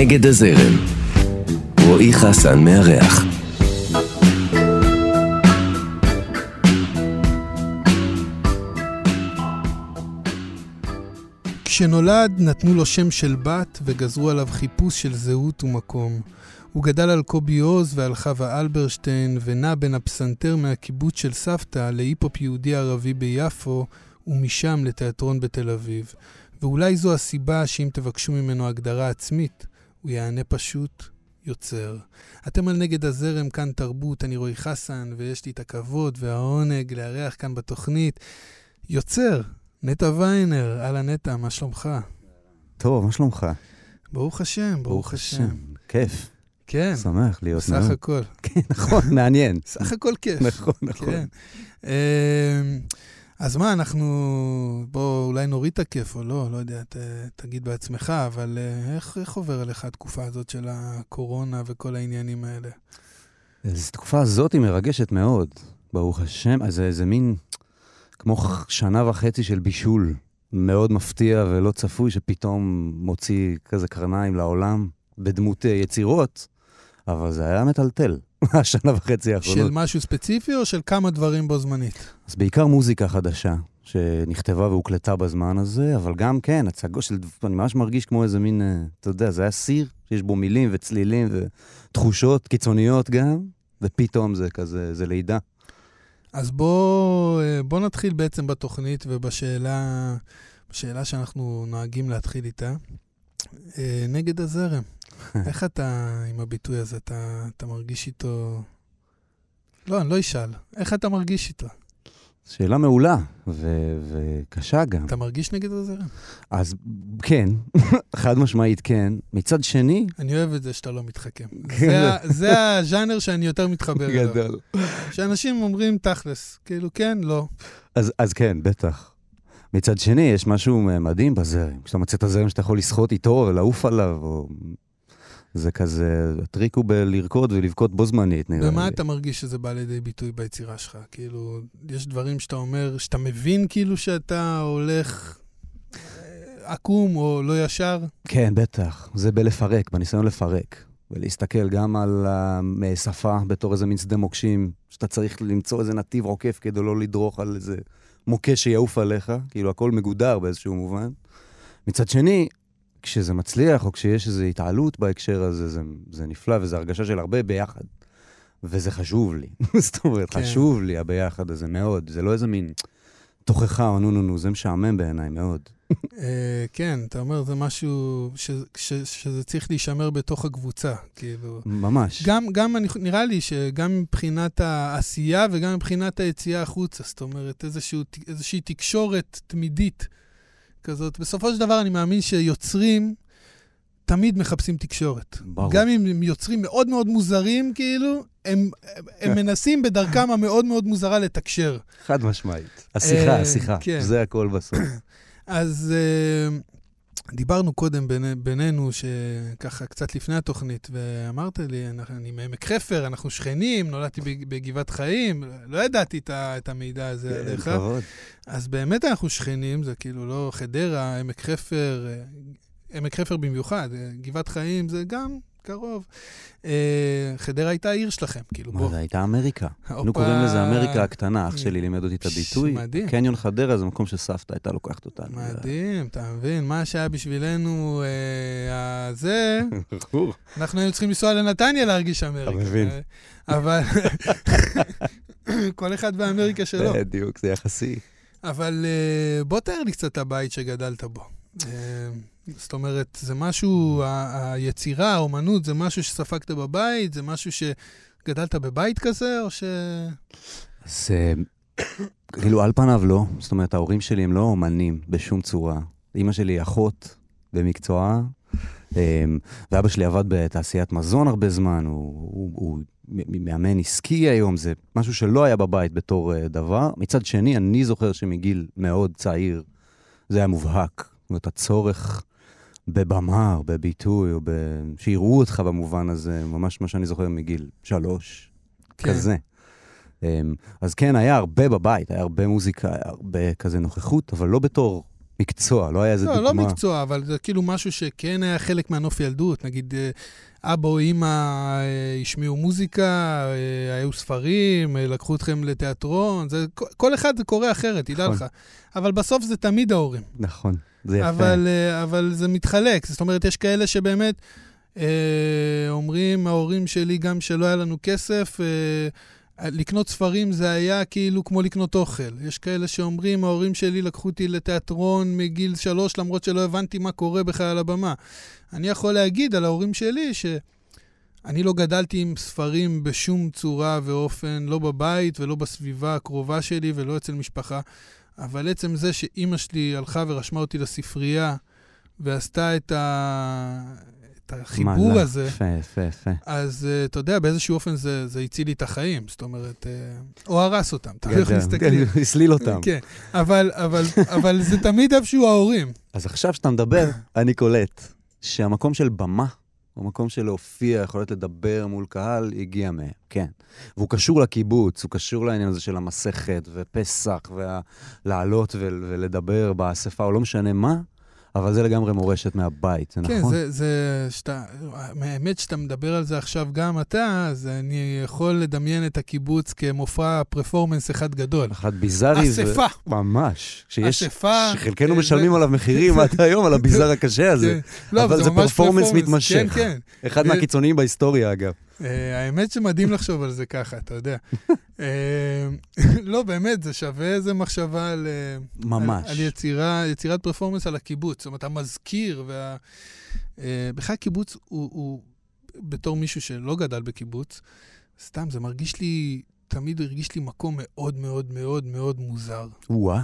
נגד הזרם. רועי חסן מארח. כשנולד נתנו לו שם של בת וגזרו עליו חיפוש של זהות ומקום. הוא גדל על קובי עוז ועל חווה אלברשטיין ונע בין הפסנתר מהקיבוץ של סבתא להיפ-הופ יהודי ערבי ביפו ומשם לתיאטרון בתל אביב. ואולי זו הסיבה שאם תבקשו ממנו הגדרה עצמית, הוא יענה פשוט יוצר. אתם על נגד הזרם, כאן תרבות, אני רועי חסן, ויש לי את הכבוד והעונג לארח כאן בתוכנית יוצר, נטע ויינר, אהלן נטע, מה שלומך? טוב, מה שלומך? ברוך השם, ברוך השם. כיף. כן. שמח להיות. סך הכל. כן, נכון, מעניין. סך הכל כיף. נכון, נכון. כן. אז מה, אנחנו... בוא, אולי נוריד את הכיף או לא, לא יודע, ת, תגיד בעצמך, אבל אה, איך, איך עובר עליך התקופה הזאת של הקורונה וכל העניינים האלה? אז התקופה הזאת היא מרגשת מאוד, ברוך השם. אז זה, זה מין כמו שנה וחצי של בישול מאוד מפתיע ולא צפוי, שפתאום מוציא כזה קרניים לעולם בדמות אה, יצירות, אבל זה היה מטלטל, השנה וחצי האחרונות. של משהו ספציפי או של כמה דברים בו זמנית? אז בעיקר מוזיקה חדשה, שנכתבה והוקלטה בזמן הזה, אבל גם כן, הצגות של... אני ממש מרגיש כמו איזה מין, אה, אתה יודע, זה היה סיר שיש בו מילים וצלילים ותחושות קיצוניות גם, ופתאום זה כזה, זה לידה. אז בוא, אה, בוא נתחיל בעצם בתוכנית ובשאלה בשאלה שאנחנו נוהגים להתחיל איתה. אה, נגד הזרם. איך אתה עם הביטוי הזה? אתה, אתה מרגיש איתו... לא, אני לא אשאל. איך אתה מרגיש איתו? שאלה מעולה, ו- וקשה גם. אתה מרגיש נגד הזרם? אז כן, חד משמעית כן. מצד שני, אני אוהב את זה שאתה לא מתחכם. כן. זה, זה הז'אנר שאני יותר מתחבר אליו. גדול. שאנשים אומרים תכלס, כאילו כן, לא. אז, אז כן, בטח. מצד שני, יש משהו מדהים בזרם. כשאתה מוצא את הזרם שאתה יכול לשחות איתו ולעוף עליו, או... זה כזה, הטריק הוא בלרקוד ולבכות בו זמנית, נראה לי. ומה אתה מרגיש שזה בא לידי ביטוי ביצירה שלך? כאילו, יש דברים שאתה אומר, שאתה מבין כאילו שאתה הולך אה, עקום או לא ישר? כן, בטח. זה בלפרק, בניסיון לפרק. ולהסתכל גם על השפה בתור איזה מין שדה מוקשים, שאתה צריך למצוא איזה נתיב עוקף כדי לא לדרוך על איזה מוקש שיעוף עליך, כאילו הכל מגודר באיזשהו מובן. מצד שני, כשזה מצליח, או כשיש איזו התעלות בהקשר הזה, זה, זה נפלא, וזו הרגשה של הרבה ביחד. וזה חשוב לי. זאת אומרת, כן. חשוב לי הביחד הזה מאוד. זה לא איזה מין תוכחה או נו נו נו, זה משעמם בעיניי מאוד. אה, כן, אתה אומר, זה משהו ש, ש, שזה צריך להישמר בתוך הקבוצה, כאילו. ממש. גם, גם אני, נראה לי שגם מבחינת העשייה וגם מבחינת היציאה החוצה, זאת אומרת, איזשהו, איזושהי תקשורת תמידית כזאת. בסופו של דבר אני מאמין שיוצרים תמיד מחפשים תקשורת. ברור. גם אם הם יוצרים מאוד מאוד מוזרים, כאילו, הם, הם, מנסים בדרכם המאוד מאוד מוזרה לתקשר. חד משמעית. השיחה, אה, השיחה. כן. זה הכל בסוף. אז uh, דיברנו קודם בין, בינינו, שככה קצת לפני התוכנית, ואמרת לי, אנחנו- אני מעמק חפר, אנחנו שכנים, נולדתי בג- בגבעת חיים, לא ידעתי את, ה, את המידע הזה כן, עליך. כבוד. אז באמת אנחנו שכנים, זה כאילו לא חדרה, עמק חפר, אה, עמק חפר במיוחד, אה, גבעת חיים זה גם קרוב. אה, חדרה הייתה העיר שלכם, כאילו, מה בוא. זה הייתה אמריקה. היינו. קוראים לזה אמריקה הקטנה, אח שלי לימד אותי את הביטוי. מדהים. קניון חדרה זה מקום שסבתא הייתה לוקחת אותנו. מדהים, אתה מבין? מה שהיה בשבילנו, אה, זה. אנחנו היינו צריכים לנסוע לנתניה להרגיש אמריקה. אתה מבין. אה, אבל כל אחד באמריקה שלו. בדיוק, זה יחסי. אבל בוא תאר לי קצת את הבית שגדלת בו. זאת אומרת, זה משהו, ה- היצירה, האומנות, זה משהו שספגת בבית? זה משהו שגדלת בבית כזה, או ש... אז אה, כאילו, על פניו לא. זאת אומרת, ההורים שלי הם לא אומנים בשום צורה. אימא שלי היא אחות במקצועה, אה, ואבא שלי עבד בתעשיית מזון הרבה זמן, הוא, הוא, הוא מאמן עסקי היום, זה משהו שלא היה בבית בתור אה, דבר. מצד שני, אני זוכר שמגיל מאוד צעיר, זה היה מובהק. זאת אומרת, הצורך בבמה, או בביטוי, או ב... שיראו אותך במובן הזה, ממש מה שאני זוכר מגיל שלוש, כן. כזה. אמ, אז כן, היה הרבה בבית, היה הרבה מוזיקה, היה הרבה כזה נוכחות, אבל לא בתור מקצוע, לא היה איזה לא, דוגמה. לא מקצוע, אבל זה כאילו משהו שכן היה חלק מהנוף ילדות. נגיד, אה, אבא או אימא אה, השמיעו מוזיקה, אה, היו ספרים, אה, לקחו אתכם לתיאטרון, זה, כל- אחד זה קורה אחרת, תדע נכון. לך. אבל בסוף זה תמיד ההורים. נכון, זה יפה. אבל, אבל זה מתחלק. זאת אומרת, יש כאלה שבאמת אה, אומרים, ההורים שלי, גם שלא היה לנו כסף, אה, לקנות ספרים זה היה כאילו כמו לקנות אוכל. יש כאלה שאומרים, ההורים שלי לקחו אותי לתיאטרון מגיל שלוש, למרות שלא הבנתי מה קורה בכלל על הבמה. אני יכול להגיד על ההורים שלי ש... אני לא גדלתי עם ספרים בשום צורה ואופן, לא בבית ולא בסביבה הקרובה שלי ולא אצל משפחה, אבל עצם זה שאימא שלי הלכה ורשמה אותי לספרייה ועשתה את, ה... את החיבור מהלך, הזה, יפה, יפה, יפה. אז uh, אתה יודע, באיזשהו אופן זה, זה הציל לי את החיים. זאת אומרת, uh, או הרס אותם, תלוי איך גדל. מסתכלים. הסליל אותם. כן, אבל, אבל, אבל זה תמיד איפשהו ההורים. אז עכשיו שאתה מדבר, אני קולט שהמקום של במה, המקום של להופיע, יכולת לדבר מול קהל, הגיע מהם, כן. והוא קשור לקיבוץ, הוא קשור לעניין הזה של המסכת ופסח, ולעלות ולדבר באספה, או לא משנה מה, אבל זה לגמרי מורשת מהבית, זה כן, נכון? זה, זה, שאתה, האמת שאתה מדבר על זה עכשיו גם אתה, אז אני יכול לדמיין את הקיבוץ כמופע פרפורמנס אחד גדול. אחד ביזארי. אספה. ו... ממש. שיש, אספה. שחלקנו כן, משלמים עליו מחירים עד היום, על הביזאר הקשה הזה. כן. לא, אבל זה זה ממש פרפורמנס מתמשך. כן, כן. אחד ו- מהקיצוניים בהיסטוריה, אגב. אה, האמת שמדהים לחשוב על זה ככה, אתה יודע. אה, לא, באמת, זה שווה איזה מחשבה על... אה, ממש. על, על יצירה, יצירת פרפורמנס על הקיבוץ. זאת אומרת, המזכיר וה... אה, בכלל קיבוץ הוא, הוא, בתור מישהו שלא גדל בקיבוץ, סתם, זה מרגיש לי, תמיד הרגיש לי מקום מאוד מאוד מאוד מאוד מוזר. וואה.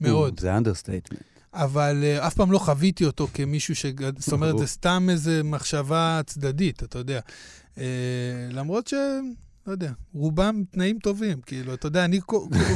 מאוד. זה understatement. אבל uh, אף פעם לא חוויתי אותו כמישהו ש... זאת אומרת. זה סתם איזה מחשבה צדדית, אתה יודע. Uh, למרות ש... לא יודע, רובם תנאים טובים. כאילו, אתה יודע, אני,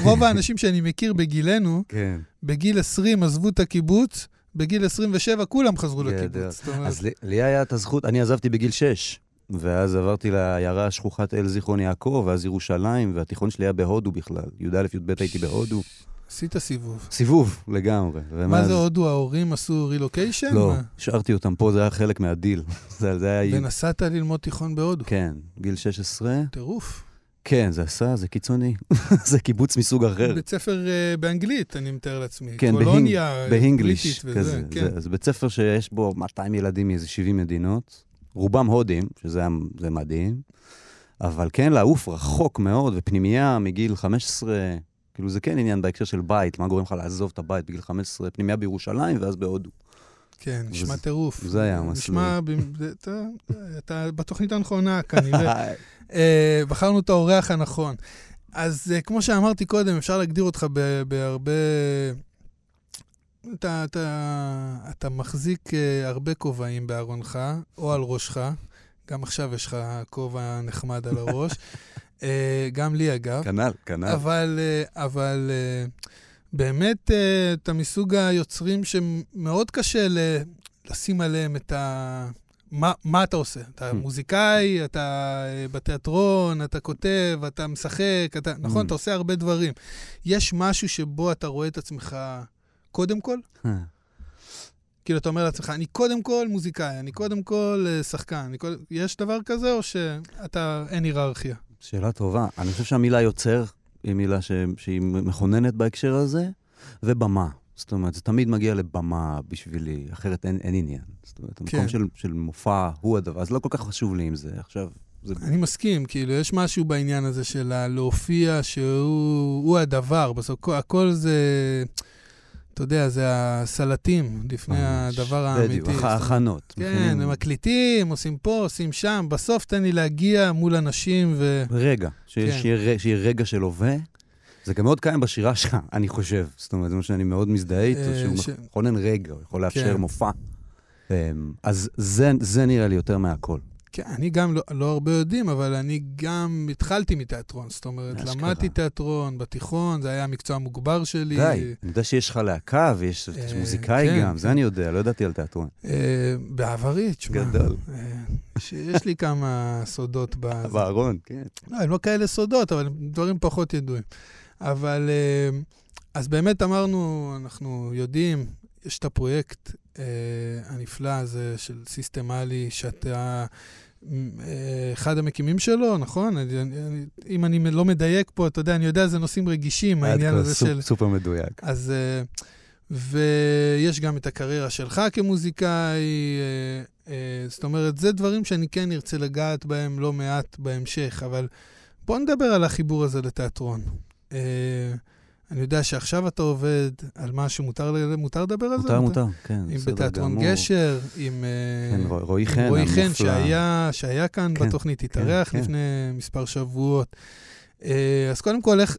רוב האנשים שאני מכיר בגילנו, כן. בגיל 20 עזבו את הקיבוץ, בגיל 27 כולם חזרו גדול. לקיבוץ. זאת אומרת, אז לי, לי היה את הזכות, אני עזבתי בגיל 6, ואז עברתי לעיירה שכוחת אל זיכרון יעקב, ואז ירושלים, והתיכון שלי היה בהודו בכלל. י"א, י"ב הייתי בהודו. עשית סיבוב. סיבוב, לגמרי. מה זה הודו, ההורים עשו רילוקיישן? לא, השארתי אותם פה, זה היה חלק מהדיל. זה, היה... ונסעת ללמוד תיכון בהודו. כן, גיל 16. טירוף. כן, זה עשה, זה קיצוני. זה קיבוץ מסוג אחר. בית ספר אה, באנגלית, אני מתאר לעצמי. כן, קולוניה אה, בהינגליש, וזה, כזה. כן. זה, זה בית ספר שיש בו 200 ילדים מאיזה 70 מדינות, רובם הודים, שזה מדהים, אבל כן, לעוף רחוק מאוד, ופנימייה מגיל 15, כאילו זה כן עניין בהקשר של בית, מה גורם לך לעזוב את הבית בגיל 15, פנימייה בירושלים ואז בהודו. כן, נשמע טירוף. זה היה המסלול. נשמע, אתה, בתוכנית הנכונה כנראה. אה, בחרנו את האורח הנכון. אז אה, כמו שאמרתי קודם, אפשר להגדיר אותך בהרבה... אתה, אתה, אתה מחזיק אה, הרבה כובעים בארונך, או על ראשך. גם עכשיו יש לך כובע נחמד על הראש. אה, גם לי, אגב. כנ"ל, כנ"ל. אבל, אה, אבל אה, באמת אתה מסוג היוצרים שמאוד קשה לשים עליהם את ה... מה, מה אתה עושה? אתה Hmm. מוזיקאי, אתה בתיאטרון, אתה כותב, אתה משחק, אתה... נכון, Hmm. אתה עושה הרבה דברים. יש משהו שבו אתה רואה את עצמך קודם כל? אה, כאילו, אתה אומר לעצמך, אני קודם כל מוזיקאי, אני קודם כל שחקן. אני קודם... יש דבר כזה, או שאתה, אין היררכיה? שאלה טובה. אני חושב שהמילה יוצר היא מילה ש... שהיא מכוננת בהקשר הזה, ובמה. זאת אומרת, זה תמיד מגיע לבמה בשבילי, אחרת אין, אין עניין. זאת אומרת, המקום כן. של, של מופע הוא הדבר, אז לא כל כך חשוב לי עם זה. עכשיו, זה... אני מסכים, כאילו, יש משהו בעניין הזה של הלהופיע שהוא הוא הדבר. בסוף, הכל זה, אתה יודע, זה הסלטים לפני. הדבר האמיתי. בדיוק, ההכנות. כן, הם מקליטים, עושים פה, עושים שם. בסוף תן לי להגיע מול אנשים ו... רגע, כן. שיהיה, שיהיה רגע של הווה. זה גם מאוד קיים בשירה שלך, אני חושב. זאת אומרת, זה מה שאני מאוד מזדהה איתו, אה, שהוא מכונן רגע, הוא יכול לאפשר כן. מופע. אמ, אז זה, זה נראה לי יותר מהכל. כן, אני גם, לא, לא הרבה יודעים, אבל אני גם התחלתי מתיאטרון. זאת אומרת, אשכרה. למדתי תיאטרון בתיכון, זה היה המקצוע המוגבר שלי. די, אני יודע שיש לך להקה ויש יש אה, מוזיקאי כן, גם, כן. זה אני יודע, לא ידעתי על תיאטרון. אה, בעברי, תשמע. גדול. אה, יש, לי כמה סודות. בארון, כן. לא, הם לא כאלה סודות, אבל דברים פחות ידועים. אבל, אה, אז באמת אמרנו, אנחנו יודעים, יש את הפרויקט אה, הנפלא הזה של סיסטמלי, שאתה אה, אחד המקימים שלו, נכון? אני, אני, אם אני לא מדייק פה, אתה יודע, אני יודע, זה נושאים רגישים, העניין הזה סופ, של... סופר מדויק. אז... אה, ויש גם את הקריירה שלך כמוזיקאי, אה, אה, זאת אומרת, זה דברים שאני כן ארצה לגעת בהם לא מעט בהמשך, אבל בוא נדבר על החיבור הזה לתיאטרון. אה, אני יודע שעכשיו אתה עובד על משהו, מותר, מותר לדבר על זה? מותר, מותר, כן, עם בתיאטרון גשר, עם, כן, רועי חן, רועי חן שהיה, שהיה כאן כן, בתוכנית, התארח כן, לפני כן. מספר שבועות. אז קודם כל, איך,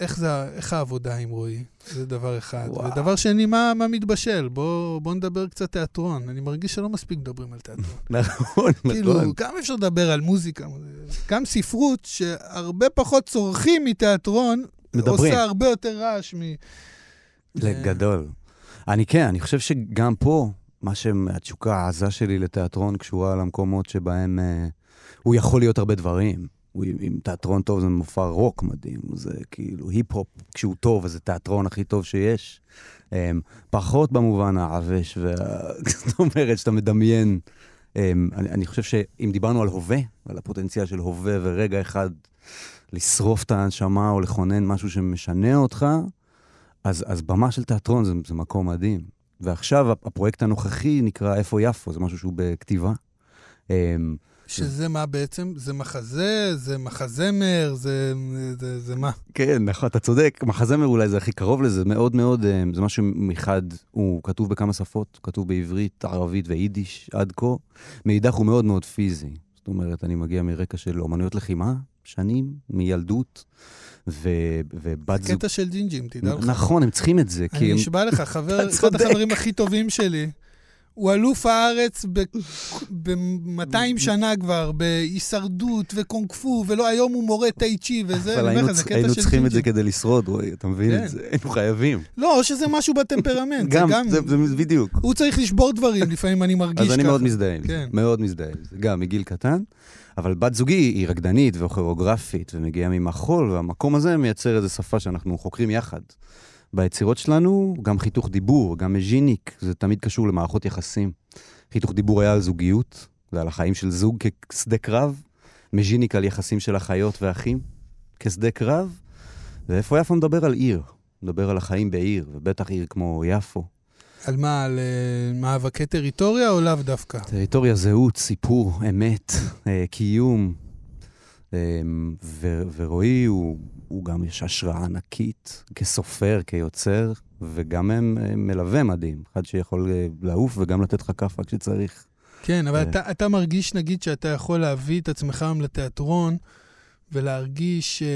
איך, זה, איך העבודה עם רועי? זה דבר אחד. וואו. ודבר שני, מה, מה מתבשל? בוא, בוא נדבר קצת תיאטרון. אני מרגיש שלא מספיק מדברים על תיאטרון. נכון, נכון. כאילו, כמה אפשר לדבר על מוזיקה? גם ספרות, שהרבה פחות צורכים מתיאטרון, מדברים. עושה הרבה יותר רעש מ... לגדול. אני כן, אני חושב שגם פה, מה שהתשוקה העזה שלי לתיאטרון קשורה למקומות שבהם אה, הוא יכול להיות הרבה דברים. הוא עם תיאטרון טוב זה מופע רוק מדהים, זה כאילו היפ-הופ כשהוא טוב, אז זה תיאטרון הכי טוב שיש. Um, פחות במובן העבש, וה... זאת אומרת שאתה מדמיין. Um, אני, אני חושב שאם דיברנו על הווה, על הפוטנציאל של הווה ורגע אחד לשרוף את ההנשמה או לכונן משהו שמשנה אותך, אז, אז במה של תיאטרון זה, זה מקום מדהים. ועכשיו הפרויקט הנוכחי נקרא איפה יפו, זה משהו שהוא בכתיבה. Um, שזה מה בעצם? זה מחזה? זה מחזמר? זה, זה, זה מה? כן, נכון, אתה צודק. מחזמר אולי זה הכי קרוב לזה, מאוד מאוד, אה, זה משהו מחד, הוא כתוב בכמה שפות, כתוב בעברית, ערבית ויידיש עד כה. מאידך הוא מאוד מאוד פיזי. זאת אומרת, אני מגיע מרקע של אומנויות לחימה, שנים, מילדות. ו, ובת זוג... קטע של ג'ינג'ים, תדע לך. נכון, הם צריכים את זה. אני נשבע לך, חבר, אחד החברים הכי טובים שלי, הוא אלוף הארץ ב-200 שנה כבר, בהישרדות וקונג פו, ולא, היום הוא מורה טאי צ'י וזה, אבל היינו, היינו צריכים את זה כדי לשרוד, רועי, אתה מבין כן. את זה? היינו חייבים. לא, או שזה משהו בטמפרמנט. גם, זה, זה, זה בדיוק. הוא צריך לשבור דברים, לפעמים אני מרגיש ככה. אז אני מאוד מזדהה עם זה, כן. מאוד מזדהה עם זה, גם מגיל קטן. אבל בת זוגי היא רקדנית וכוריאוגרפית ומגיעה ממחול, והמקום הזה מייצר איזו שפה שאנחנו חוקרים יחד. ביצירות שלנו, גם חיתוך דיבור, גם מז'יניק, זה תמיד קשור למערכות יחסים. חיתוך דיבור היה על זוגיות, ועל החיים של זוג כשדה קרב, מז'יניק על יחסים של אחיות ואחים כשדה קרב, ואיפה יפו מדבר על עיר? מדבר על החיים בעיר, ובטח עיר כמו יפו. על מה? על uh, מאבקי טריטוריה או לאו דווקא? טריטוריה, זהות, סיפור, אמת, uh, קיום. Um, ו- ורועי הוא הוא גם יש השראה ענקית כסופר, כיוצר, וגם הם, מלווה מדהים. אחד שיכול אה, לעוף וגם לתת לך כאפה כשצריך. כן, אבל אתה, אתה מרגיש, נגיד, שאתה יכול להביא את עצמך היום לתיאטרון ולהרגיש, אה,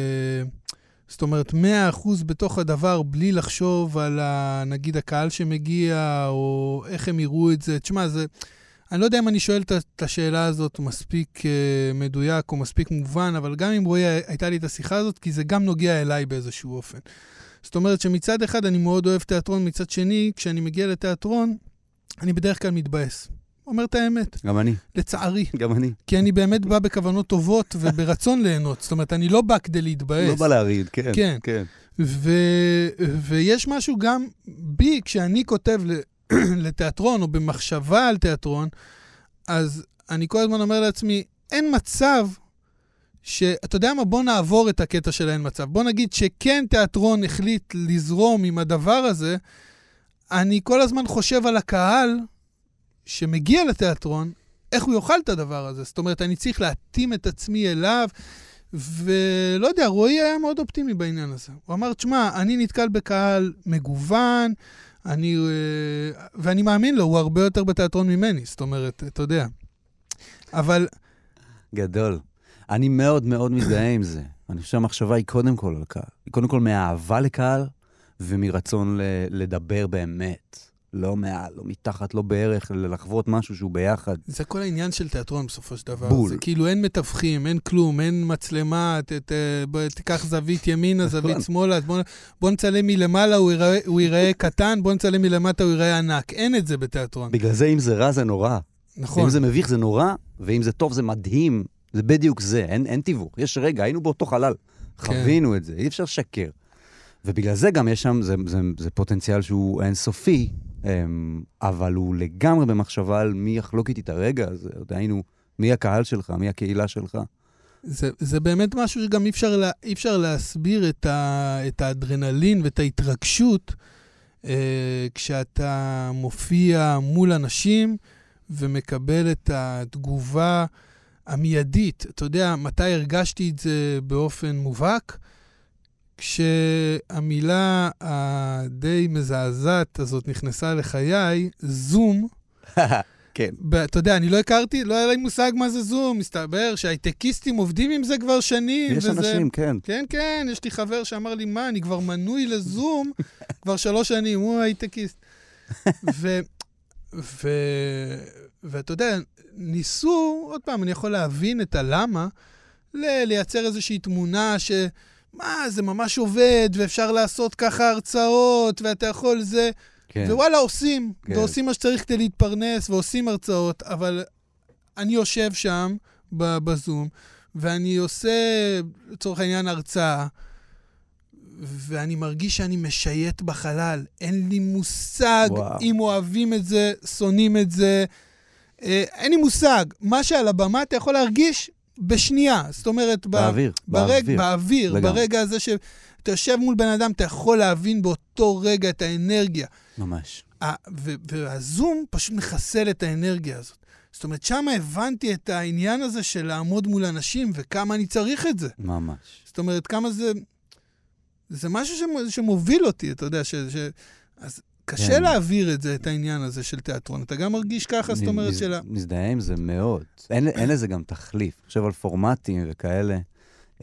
זאת אומרת, 100% בתוך הדבר, בלי לחשוב על, ה, נגיד, הקהל שמגיע, או איך הם יראו את זה. תשמע, זה... אני לא יודע אם אני שואל את השאלה הזאת מספיק uh, מדויק או מספיק מובן, אבל גם אם רועי הייתה לי את השיחה הזאת, כי זה גם נוגע אליי באיזשהו אופן. זאת אומרת שמצד אחד אני מאוד אוהב תיאטרון, מצד שני, כשאני מגיע לתיאטרון, אני בדרך כלל מתבאס. אומר את האמת. גם אני. לצערי. גם אני. כי אני באמת בא בכוונות טובות וברצון ליהנות. זאת אומרת, אני לא בא כדי להתבאס. לא בא להרעיד, כן. כן. כן. ו- ויש משהו גם בי, כשאני כותב לתיאטרון או במחשבה על תיאטרון, אז אני כל הזמן אומר לעצמי, אין מצב שאתה יודע מה, בוא נעבור את הקטע של אין מצב. בוא נגיד שכן תיאטרון החליט לזרום עם הדבר הזה, אני כל הזמן חושב על הקהל שמגיע לתיאטרון, איך הוא יאכל את הדבר הזה. זאת אומרת, אני צריך להתאים את עצמי אליו, ולא יודע, רועי היה מאוד אופטימי בעניין הזה. הוא אמר, תשמע, אני נתקל בקהל מגוון, אני, אה, ואני מאמין לו, הוא הרבה יותר בתיאטרון ממני, זאת אומרת, אתה יודע. אבל... גדול. אני מאוד מאוד מזדהה עם זה. אני חושב שהמחשבה היא קודם כל על קהל. היא קודם כל מאהבה לקהל ומרצון לדבר באמת. לא מעל, לא מתחת, לא בערך, לחוות משהו שהוא ביחד. זה כל העניין של תיאטרון בסופו של דבר. בול. זה כאילו אין מתווכים, אין כלום, אין מצלמה, ת, ת, ב, תיקח זווית ימינה, נכון. זווית שמאלה, בוא, בוא נצלם מלמעלה, הוא ייראה, הוא ייראה קטן, בוא נצלם מלמטה, הוא ייראה ענק. אין את זה בתיאטרון. בגלל זה אם זה רע זה נורא. נכון. אם זה מביך זה נורא, ואם זה טוב זה מדהים. זה בדיוק זה, אין, אין תיווך. יש רגע, היינו באותו חלל, כן. חווינו את זה, אי אפשר לשקר. ובגלל זה גם יש שם, זה, זה, זה פוטנציאל שהוא אינסופי, אבל הוא לגמרי במחשבה על מי יחלוק איתי את הרגע הזה, דהיינו, מי הקהל שלך, מי הקהילה שלך. זה, זה באמת משהו שגם אי אפשר, לה, אי אפשר להסביר את, ה, את האדרנלין ואת ההתרגשות אה, כשאתה מופיע מול אנשים ומקבל את התגובה המיידית. אתה יודע, מתי הרגשתי את זה באופן מובהק? כשהמילה הדי מזעזעת הזאת נכנסה לחיי, זום, כן. אתה יודע, אני לא הכרתי, לא היה לי מושג מה זה זום, מסתבר שהייטקיסטים עובדים עם זה כבר שנים. יש וזה... אנשים, כן. כן, כן, יש לי חבר שאמר לי, מה, אני כבר מנוי לזום כבר שלוש שנים, הוא הייטקיסט. ו... ו... ואתה יודע, ניסו, עוד פעם, אני יכול להבין את הלמה, לייצר איזושהי תמונה ש... מה, זה ממש עובד, ואפשר לעשות ככה הרצאות, ואתה יכול זה... כן. ווואלה, עושים, כן. ועושים מה שצריך כדי להתפרנס, ועושים הרצאות, אבל אני יושב שם בזום, ואני עושה, לצורך העניין, הרצאה, ואני מרגיש שאני משייט בחלל. אין לי מושג וואו. אם אוהבים את זה, שונאים את זה. אה, אין לי מושג. מה שעל הבמה אתה יכול להרגיש בשנייה. זאת אומרת, באוויר, ברג, באוויר. באוויר, לגמרי. ברגע הזה שאתה יושב מול בן אדם, אתה יכול להבין באותו רגע את האנרגיה. ממש. והזום פשוט מחסל את האנרגיה הזאת. זאת אומרת, שם הבנתי את העניין הזה של לעמוד מול אנשים וכמה אני צריך את זה. ממש. זאת אומרת, כמה זה... זה משהו שמ- שמוביל אותי, אתה יודע, ש... ש... אז קשה כן. להעביר את זה, את העניין הזה של תיאטרון. אתה גם מרגיש ככה, זאת אומרת, של ה... מזדהה עם זה מאוד. אין, אין לזה גם תחליף. חושב על פורמטים וכאלה. Um,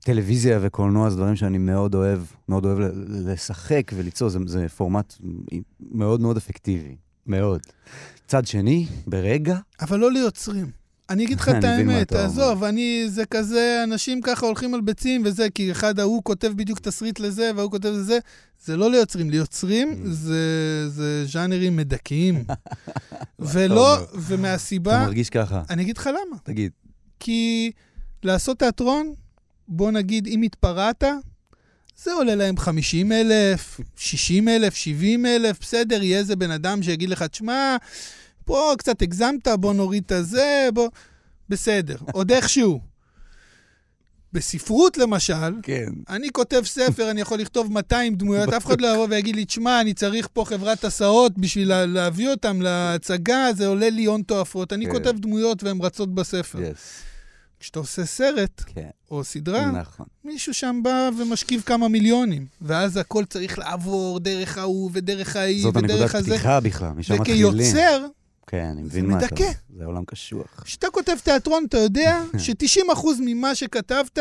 טלוויזיה וקולנוע זה דברים שאני מאוד אוהב, מאוד אוהב לשחק וליצור, זה, זה פורמט מאוד מאוד אפקטיבי, מאוד. צד שני, ברגע, אבל לא ליוצרים. אני אגיד לך את האמת. עזוב, אני, זה כזה, אנשים ככה הולכים על ביצים וזה, כי אחד ההוא כותב בדיוק תסריט לזה, וההוא כותב לזה, זה לא ליוצרים. ליוצרים Mm. זה, זה ז'אנרים מדכאים. ולא, אומר? אתה ומהסיבה, מרגיש ככה, אני אגיד לך למה. תגיד. כי לעשות תיאטרון, בוא נגיד, אם התפרעת, זה עולה להם 50 אלף, 60 אלף, 70 אלף, בסדר, יהיה איזה בן אדם שיגיד לך, תשמע, פה קצת הגזמת, בוא נוריד את הזה, בוא... בסדר, עוד איכשהו. בספרות, למשל, כן. אני כותב ספר, אני יכול לכתוב 200 דמויות, אף אחד לא יבוא ויגיד לי, תשמע, אני צריך פה חברת הסעות בשביל לה- להביא אותם להצגה, זה עולה לי הון תועפות. אני כן. כותב דמויות והן רצות בספר. יס. כשאתה עושה סרט כן, או סדרה, נכון. מישהו שם בא ומשכיב כמה מיליונים, ואז הכל צריך לעבור דרך ההוא ודרך ההיא זאת הנקודת ודרך הזה. פתיחה בכלל, משם מתחילים. וכיוצר, כן, אני זה מבין מה אתה מדכא. אומר. זה עולם קשוח. כשאתה כותב תיאטרון, אתה יודע ש-90% ממה שכתבת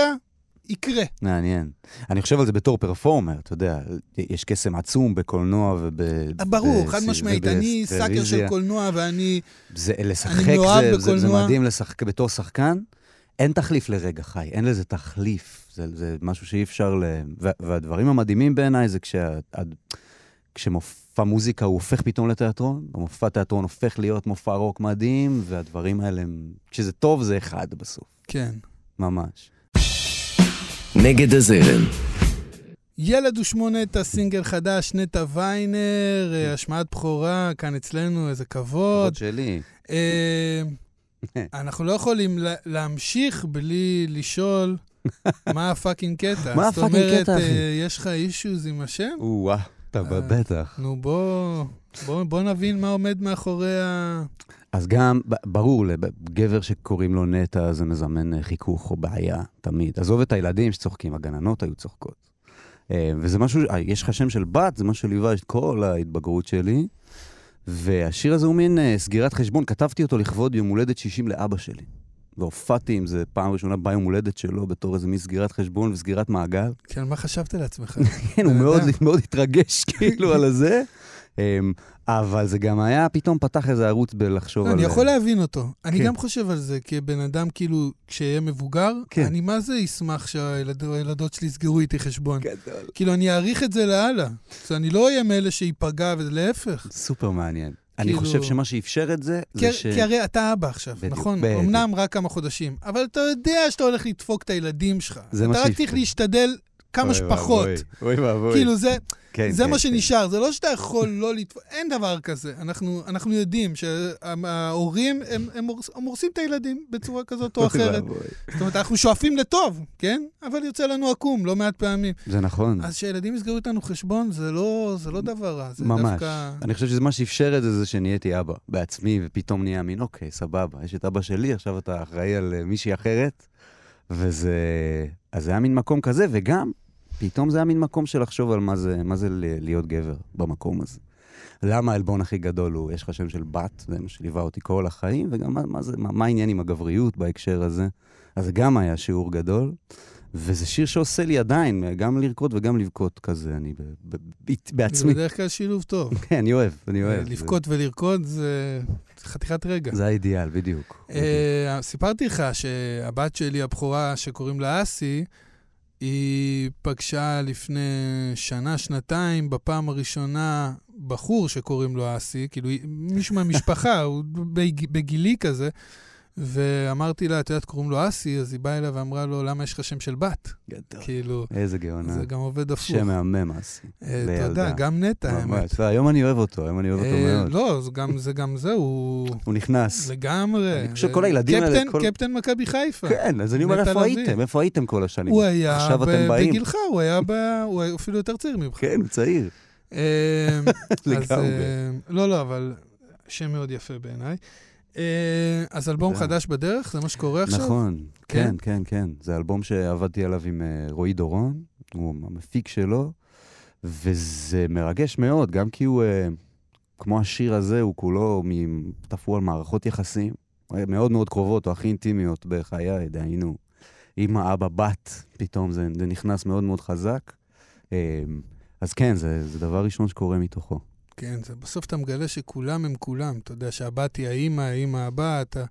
יקרה. מעניין. אני חושב על זה בתור פרפורמר, אתה יודע, יש קסם עצום בקולנוע וב... ברור, בס- חד משמעית. אני סאקר של. קולנוע ואני... זה, לשחק זה, זה, זה. מדהים לשחק בתור שחקן. אין תחליף לרגע חי, אין לזה תחליף. זה, זה משהו שאי אפשר ל... וה, והדברים המדהימים בעיניי זה כשה, עד- כשמופע מוזיקה הוא הופך פתאום לתיאטרון, המופע תיאטרון הופך להיות מופע רוק מדהים, והדברים האלה הם... כשזה טוב זה אחד בסוף, כן. ממש. נגד הזרם, ילד ושמונת, הסינגל חדש, נטע ויינר, אה, השמעת בכורה, כאן אצלנו, איזה כבוד. כבוד שלי. אה, אנחנו לא יכולים לה- להמשיך בלי לשאול מה ה fucking קטע. מה זאת ה fucking אומרת, קטע, אחי? אה, יש לך אישוז עם השם? או-אה, אתה אה. בטח. נו, בוא, בוא, בוא נבין מה עומד מאחורי ה... אז גם, ברור, לגבר שקוראים לו נטע זה מזמן אה, חיכוך או בעיה, תמיד. עזוב את הילדים שצוחקים, הגננות היו צוחקות. אה, וזה משהו, יש לך שם של בת, זה משהו שליווה את כל ההתבגרות שלי. והשיר הזה הוא מין סגירת חשבון, כתבתי אותו לכבוד יום הולדת 60 לאבא שלי. והופעתי עם זה פעם ראשונה ביום הולדת שלו בתור איזה מין סגירת חשבון וסגירת מעגל. כן, מה חשבת לעצמך? כן, הוא מאוד. מאוד התרגש כאילו על הזה. אמ, אבל זה גם היה, פתאום פתח איזה ערוץ בלחשוב לא, על... אני יכול להבין אותו. אני כן. גם חושב על זה כבן אדם, כאילו, כשיהיה מבוגר, כן. אני מה זה אשמח שהילדות שלי יסגרו איתי חשבון. גדול. כאילו, אני אעריך את זה לאללה. אז אני לא אהיה מאלה שייפגע, ולהפך. סופר מעניין. אני כאילו- חושב שמה שאפשר את זה, כי, זה ש... כי הרי אתה אבא עכשיו, בדיוק, נכון? בדיוק. אמנם רק כמה חודשים, אבל אתה יודע שאתה הולך לדפוק את הילדים שלך. זה מה אתה רק. צריך להשתדל כמה שפחות. אוי ואבוי. כאילו, זה, כן, זה כן, מה כן. שנשאר, זה לא שאתה יכול לא לתפוס, אין דבר כזה. אנחנו, אנחנו יודעים שההורים, הם, הם הם הורסים את הילדים בצורה כזאת או אחרת. זאת אומרת, אנחנו שואפים לטוב, כן? אבל יוצא לנו עקום לא מעט פעמים. זה נכון. אז שילדים יסגרו איתנו חשבון, זה לא, זה לא דבר רע, זה ממש. דווקא... אני חושב שזה מה שאפשר את זה, זה שנהייתי אבא בעצמי, ופתאום נהיה מין, אוקיי, סבבה, יש את אבא שלי, עכשיו אתה אחראי על אה, מישהי אחרת, וזה... אז זה היה מין מקום כזה, וגם, פתאום זה היה מין מקום של לחשוב על מה זה, מה זה להיות גבר במקום הזה. למה העלבון הכי גדול הוא, יש לך שם של בת, זה מה שליווה אותי כל החיים, וגם מה, מה, זה, מה, מה העניין עם הגבריות בהקשר הזה. אז גם היה שיעור גדול, וזה שיר שעושה לי עדיין, גם לרקוד וגם לבכות כזה, אני ב, ב, ב, זה בעצמי. בדרך כלל שילוב טוב. כן, אני אוהב, אני אוהב. לבכות ולרקוד זה זה חתיכת רגע. זה האידיאל, בדיוק. אה, סיפרתי לך שהבת שלי, הבכורה, שקוראים לה אסי, היא פגשה לפני שנה, שנתיים, בפעם הראשונה, בחור שקוראים לו אסי, כאילו מישהו מהמשפחה, הוא בג- בגילי כזה, ואמרתי לה, את יודעת, קוראים לו אסי, אז היא באה אליו ואמרה לו, למה יש לך שם של בת? גדול. כאילו, איזה גאונה. זה גם עובד הפוך. שם מהמם, אסי. אה, לילדה. תודה, גם נטע, האמת. ממש. והיום אני אוהב אותו, היום אני אוהב אותו אה, מאוד. לא, זה גם זה, גם זה, הוא הוא נכנס. לגמרי. אני חושב כל הילדים האלה, קפטן- מכבי חיפה. כן, אז אני אומר, איפה. הייתם? איפה הייתם כל השנים? הוא היה. בגילך, הוא היה ב... הוא אפילו יותר צעיר ממך. כן, הוא צעיר. אה, אז, לגמרי. אה, לא, לא, אבל שם מאוד יפה בעיניי. אה, אז אלבום. חדש בדרך, זה מה שקורה עכשיו? נכון, כן? כן, כן, כן. זה אלבום שעבדתי עליו עם אה, רועי דורון, הוא המפיק שלו, וזה מרגש מאוד, גם כי הוא, אה, כמו השיר הזה, הוא כולו תפור על מערכות יחסים מאוד מאוד קרובות, או הכי אינטימיות בחיי, דהיינו, אמא, אבא, בת, פתאום זה, זה נכנס מאוד מאוד חזק. אז כן, זה, זה דבר ראשון שקורה מתוכו. כן, זה, בסוף אתה מגלה שכולם הם כולם. אתה יודע שהבת היא האימא, האימא הבת. ה-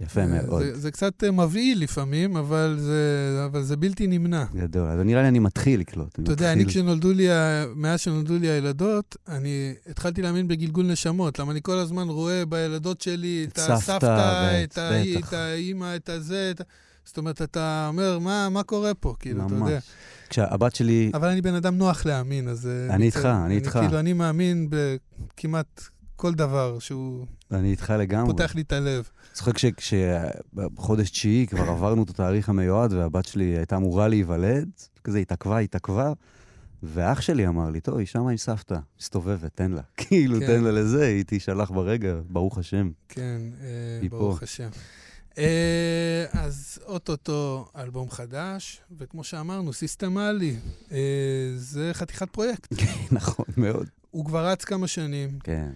יפה מאוד. זה, זה קצת אה, מבהיל לפעמים, אבל זה, אבל זה בלתי נמנע. גדול. אז נראה לי אני מתחיל לקלוט. אתה יודע, אני כשנולדו לי, מאז שנולדו לי הילדות, אני התחלתי להאמין בגלגול נשמות, למה אני כל הזמן רואה בילדות שלי את את סבתא הסבתא, את ה-. את האימא, את הזה, את ה... זאת אומרת, אתה אומר, מה, מה קורה פה? כאילו, אתה יודע. ממש. כשהבת שלי, אבל אני בן אדם נוח להאמין, אז... אה, אני. איתך, אני איתך. כאילו, אני מאמין בכמעט כל דבר שהוא אני איתך לגמרי. פותח לי את הלב. זוכר כשבחודש תשיעי כבר עברנו את התאריך המיועד והבת שלי הייתה אמורה להיוולד, כזה התעכבה, התעכבה, ואח שלי אמר לי, טוב, היא שמה עם סבתא, מסתובבת, תן לה. כאילו, כן. תן לה לזה, היא תישלח ברגע, ברוך השם. כן, אה, היא פה. ברוך השם. אה, אז אוטוטו אלבום חדש, וכמו שאמרנו, סיסטמלי. אה, זה חתיכת פרויקט. נכון, מאוד. הוא כבר רץ כמה שנים. כן.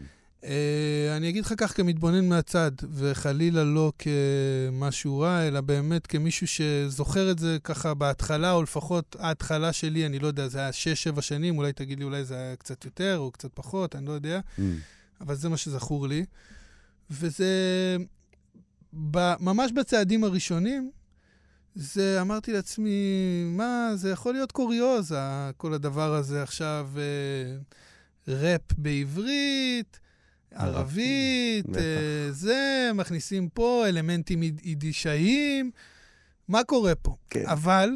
אה, אני אגיד לך כך כמתבונן מהצד, וחלילה לא כמשהו רע, אלא באמת כמישהו שזוכר את זה ככה בהתחלה, או לפחות ההתחלה שלי, אני לא יודע, זה היה 6-7 שנים, אולי תגיד לי, אולי זה היה קצת יותר או קצת פחות, אני לא יודע. Mm. אבל זה מה שזכור לי. וזה, ממש בצעדים הראשונים, זה, אמרתי לעצמי, מה, זה יכול להיות קוריוז, כל הדבר הזה עכשיו, אה, ראפ בעברית, ערבית. אה, זה, מכניסים פה אלמנטים יידישאיים, מה קורה פה? כן. אבל,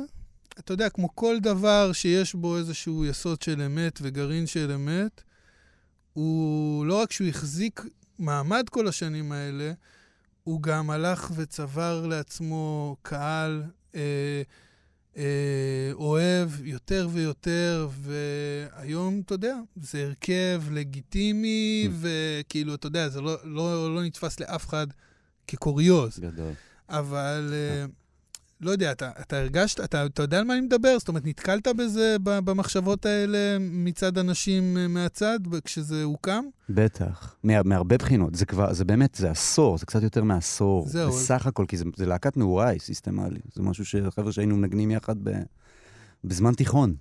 אתה יודע, כמו כל דבר שיש בו איזשהו יסוד של אמת וגרעין של אמת, הוא לא רק שהוא החזיק מעמד כל השנים האלה, הוא גם הלך וצבר לעצמו קהל אה, אה, אוהב יותר ויותר, והיום, אתה יודע, זה הרכב לגיטימי, וכאילו, אתה יודע, זה לא, לא, לא נתפס לאף אחד כקוריוז. גדול. אבל אה, לא יודע, אתה, אתה הרגשת, אתה, אתה יודע על מה אני מדבר? זאת אומרת, נתקלת בזה, במחשבות האלה מצד אנשים אה, מהצד, כשזה הוקם? בטח. מה, מהרבה בחינות. זה כבר, זה באמת, זה עשור, זה קצת יותר מעשור. זהו. בסך הכל, כי זה, זה להקת נעוריי, סיסטמלי. זה משהו שחבר'ה שהיינו מנגנים יחד ב, בזמן תיכון.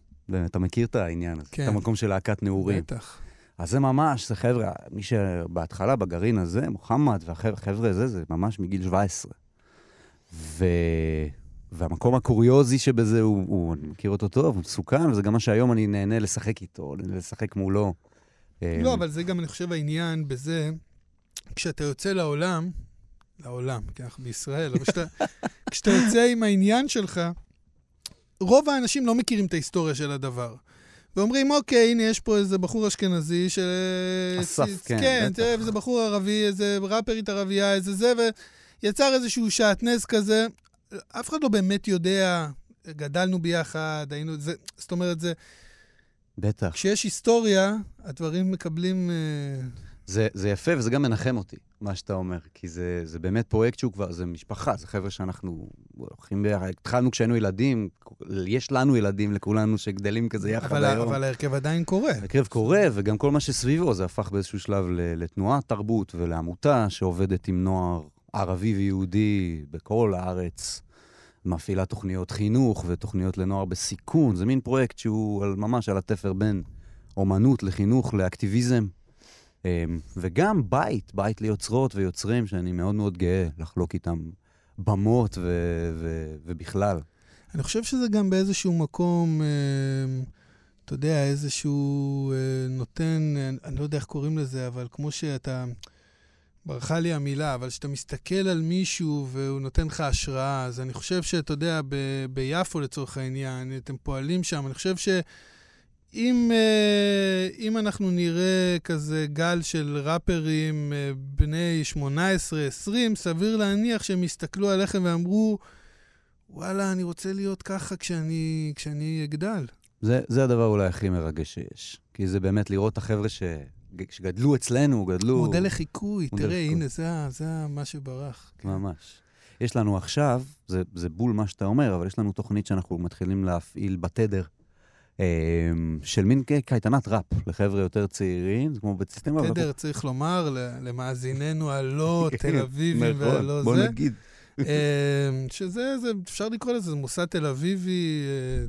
אתה מכיר את העניין הזה, כן. את המקום של להקת נעורים. בטח. אז זה ממש, זה חבר'ה, מי שבהתחלה בגרעין הזה, מוחמד והחבר'ה הזה, זה ממש מגיל 17. ו... והמקום הקוריוזי שבזה הוא, הוא, אני מכיר אותו טוב, הוא מסוכן, וזה גם מה שהיום אני נהנה לשחק איתו, לשחק מולו. לא, אבל זה גם, אני חושב, העניין בזה, כשאתה יוצא לעולם, לעולם, כי אנחנו בישראל, אבל כשאתה, כשאתה יוצא עם העניין שלך, רוב האנשים לא מכירים את ההיסטוריה של הדבר. ואומרים, אוקיי, הנה, יש פה איזה בחור אשכנזי ש... אסף, כן, כן, בטח. תראה, איזה בחור ערבי, איזה ראפרית ערבייה, איזה זה, ויצר איזשהו שעטנז כזה. אף אחד לא באמת יודע, גדלנו ביחד, היינו... זה, זאת אומרת, זה... בטח. כשיש היסטוריה, הדברים מקבלים... אה, זה, זה יפה וזה גם מנחם אותי, מה שאתה אומר, כי זה, זה באמת פרויקט שהוא כבר, זה משפחה, זה חבר'ה שאנחנו הולכים ביחד. התחלנו כשהיינו ילדים, יש לנו ילדים, לכולנו, שגדלים כזה יחד אבל, היום. אבל ההרכב עדיין קורה. הקרב קורה, וגם כל מה שסביבו, זה הפך באיזשהו שלב לתנועת תרבות ולעמותה שעובדת עם נוער ערבי ויהודי בכל הארץ. מפעילה תוכניות חינוך ותוכניות לנוער בסיכון. זה מין פרויקט שהוא על, ממש על התפר בין אומנות לחינוך לאקטיביזם. אמ, וגם בית, בית ליוצרות ויוצרים שאני מאוד מאוד גאה לחלוק איתם במות ו- ו- ובכלל. אני חושב שזה גם באיזשהו מקום, אה, אתה יודע, איזשהו אה, נותן, אה, אני לא יודע איך קוראים לזה, אבל כמו שאתה, ברחה לי המילה, אבל כשאתה מסתכל על מישהו והוא נותן לך השראה, אז אני חושב שאתה יודע, ב- ביפו לצורך העניין, אתם פועלים שם, אני חושב ש... אם, אה, אם אנחנו נראה כזה גל של ראפרים אה, בני 18-20, סביר להניח שהם יסתכלו עליכם ואמרו, וואלה, אני רוצה להיות ככה כשאני, כשאני אגדל. זה, זה הדבר אולי הכי מרגש שיש. כי זה באמת לראות את החבר'ה. שגדלו אצלנו, גדלו... מודל לחיקוי, מודל תראה, לחיקוי. הנה, זה, זה מה שברח. כן. ממש. יש לנו עכשיו, זה, זה בול מה שאתה אומר, אבל יש לנו תוכנית שאנחנו מתחילים להפעיל בתדר, אה, של מין קייטנת ראפ לחבר'ה יותר צעירים, זה כמו. אבל תדר, צריך לומר למאזיננו הלא תל אביבים נכון, והלא בוא זה, נגיד. אה, שזה, זה, אפשר לקרוא לזה, זה מוסד תל אביבי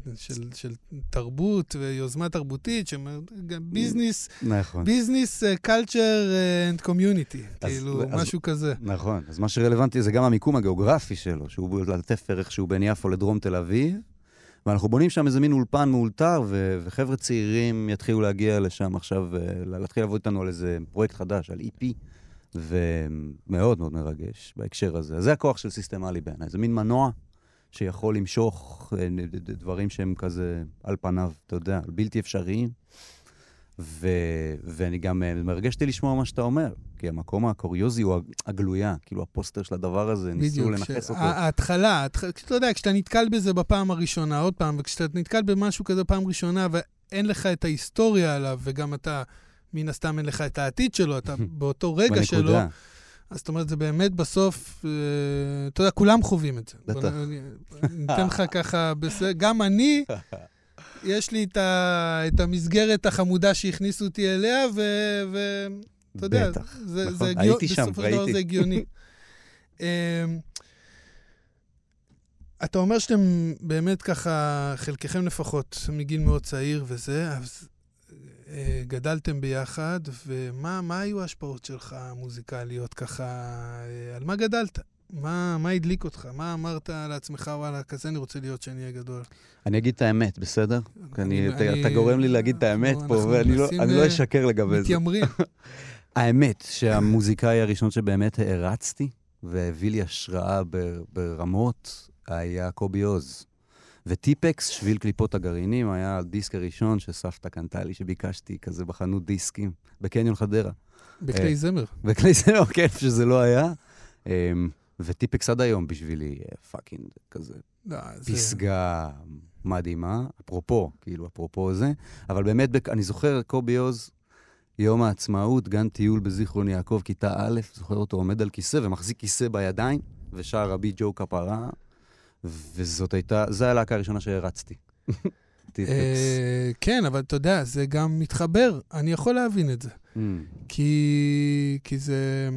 אה, של, של תרבות ויוזמה תרבותית, שגם business, נכון. business, culture and community, כאילו, אז- משהו כזה. נכון, אז מה שרלוונטי זה גם המיקום הגיאוגרפי שלו, שהוא על התפר איכשהו בין יפו לדרום תל אביב, ואנחנו בונים שם איזה מין אולפן מאולתר, ו- וחבר'ה צעירים יתחילו להגיע לשם עכשיו, אה, להתחיל לעבוד איתנו על איזה פרויקט חדש, על EP, ומאוד מאוד מרגש בהקשר הזה. אז זה הכוח של סיסטמלי בעיניי, זה מין מנוע שיכול למשוך אה, דברים שהם כזה על פניו, אתה יודע, בלתי אפשריים. ו... ואני גם אה, מרגש אותי לשמוע מה שאתה אומר, כי המקום הקוריוזי הוא הגלויה, כאילו הפוסטר של הדבר הזה, ניסו בדיוק. לנכס ש- אותו. ההתחלה, ההתח- אתה יודע, כשאתה נתקל בזה בפעם הראשונה, עוד פעם, וכשאתה נתקל במשהו כזה פעם ראשונה, ואין לך את ההיסטוריה עליו, וגם אתה, מן הסתם אין לך את העתיד שלו, אתה באותו רגע שלו, בנקודה. אז זאת אומרת, זה באמת בסוף, אה, אתה יודע, כולם חווים את זה. בטח. בוא נ- אני אני אתן לך ככה, גם אני, יש לי את, ה, את המסגרת החמודה שהכניסו אותי אליה, ואתה יודע, בטח, זה, נכון. זה הגיוני, בסופו של דבר. זה הגיוני. אמ, אתה אומר שאתם באמת ככה, חלקכם לפחות, מגיל מאוד צעיר וזה, אז גדלתם ביחד, ומה מה היו ההשפעות שלך המוזיקליות ככה? אה, על מה גדלת? מה, מה הדליק אותך? מה אמרת לעצמך, וואלה, כזה אני רוצה להיות כשאני אהיה גדול? אני אגיד את האמת, בסדר? אני- אתה- אני- אתה גורם לי להגיד את האמת פה, ואני לא- אני לא אה, אשקר לגבי זה. מתיימרים. האמת שהמוזיקאי הראשון שבאמת הערצתי והביא לי השראה ברמות היה קובי עוז. וטיפקס, שביל קליפות הגרעינים, היה הדיסק הראשון שסבתא קנתה לי, שביקשתי כזה בחנות דיסקים, בקניון חדרה. בכלי אה, זמר. זה לא כיף שזה לא היה. אמ, וטיפקס עד היום בשבילי אה, fucking כזה לא, פסגה מדהימה, אפרופו, כאילו, אפרופו זה, אבל באמת, אני זוכר, קובי עוז, יום העצמאות, גן טיול בזיכרון יעקב, כיתה א', זוכר אותו עומד על כיסא ומחזיק כיסא בידיים, ושר רבי ג'ו כפרה, וזאת הייתה, זו הלהקה הראשונה שהרצתי. אה, כן, אבל אתה יודע, זה גם מתחבר, אני יכול להבין את זה. Mm, כי, זה...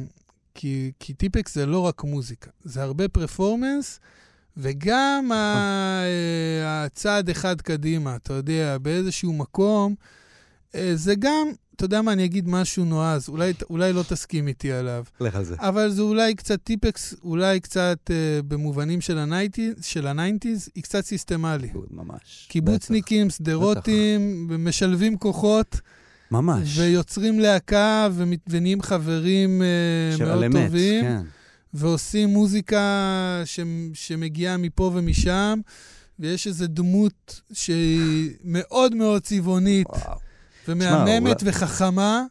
כי, כי טיפקס זה לא רק מוזיקה, זה הרבה פרפורמנס, וגם ה, אה, הצעד אחד קדימה, אתה יודע, באיזשהו מקום, זה גם, אתה יודע מה, אני אגיד משהו נועז, אולי, אולי לא תסכים איתי עליו, לך על זה. אבל זה אולי קצת טיפקס, אולי קצת אה, במובנים של ה nineties, של ה nineties, היא קצת סיסטם עאלי. ממש. קיבוצניקים, שדרותים, משלבים כוחות. ממש. ויוצרים להקה ונהיים חברים אה, של מאוד אמת, טובים, כן. ועושים מוזיקה ש, שמגיעה מפה ומשם, ויש איזו דמות שהיא מאוד מאוד צבעונית וואו. ומהממת אולי- וחכמה.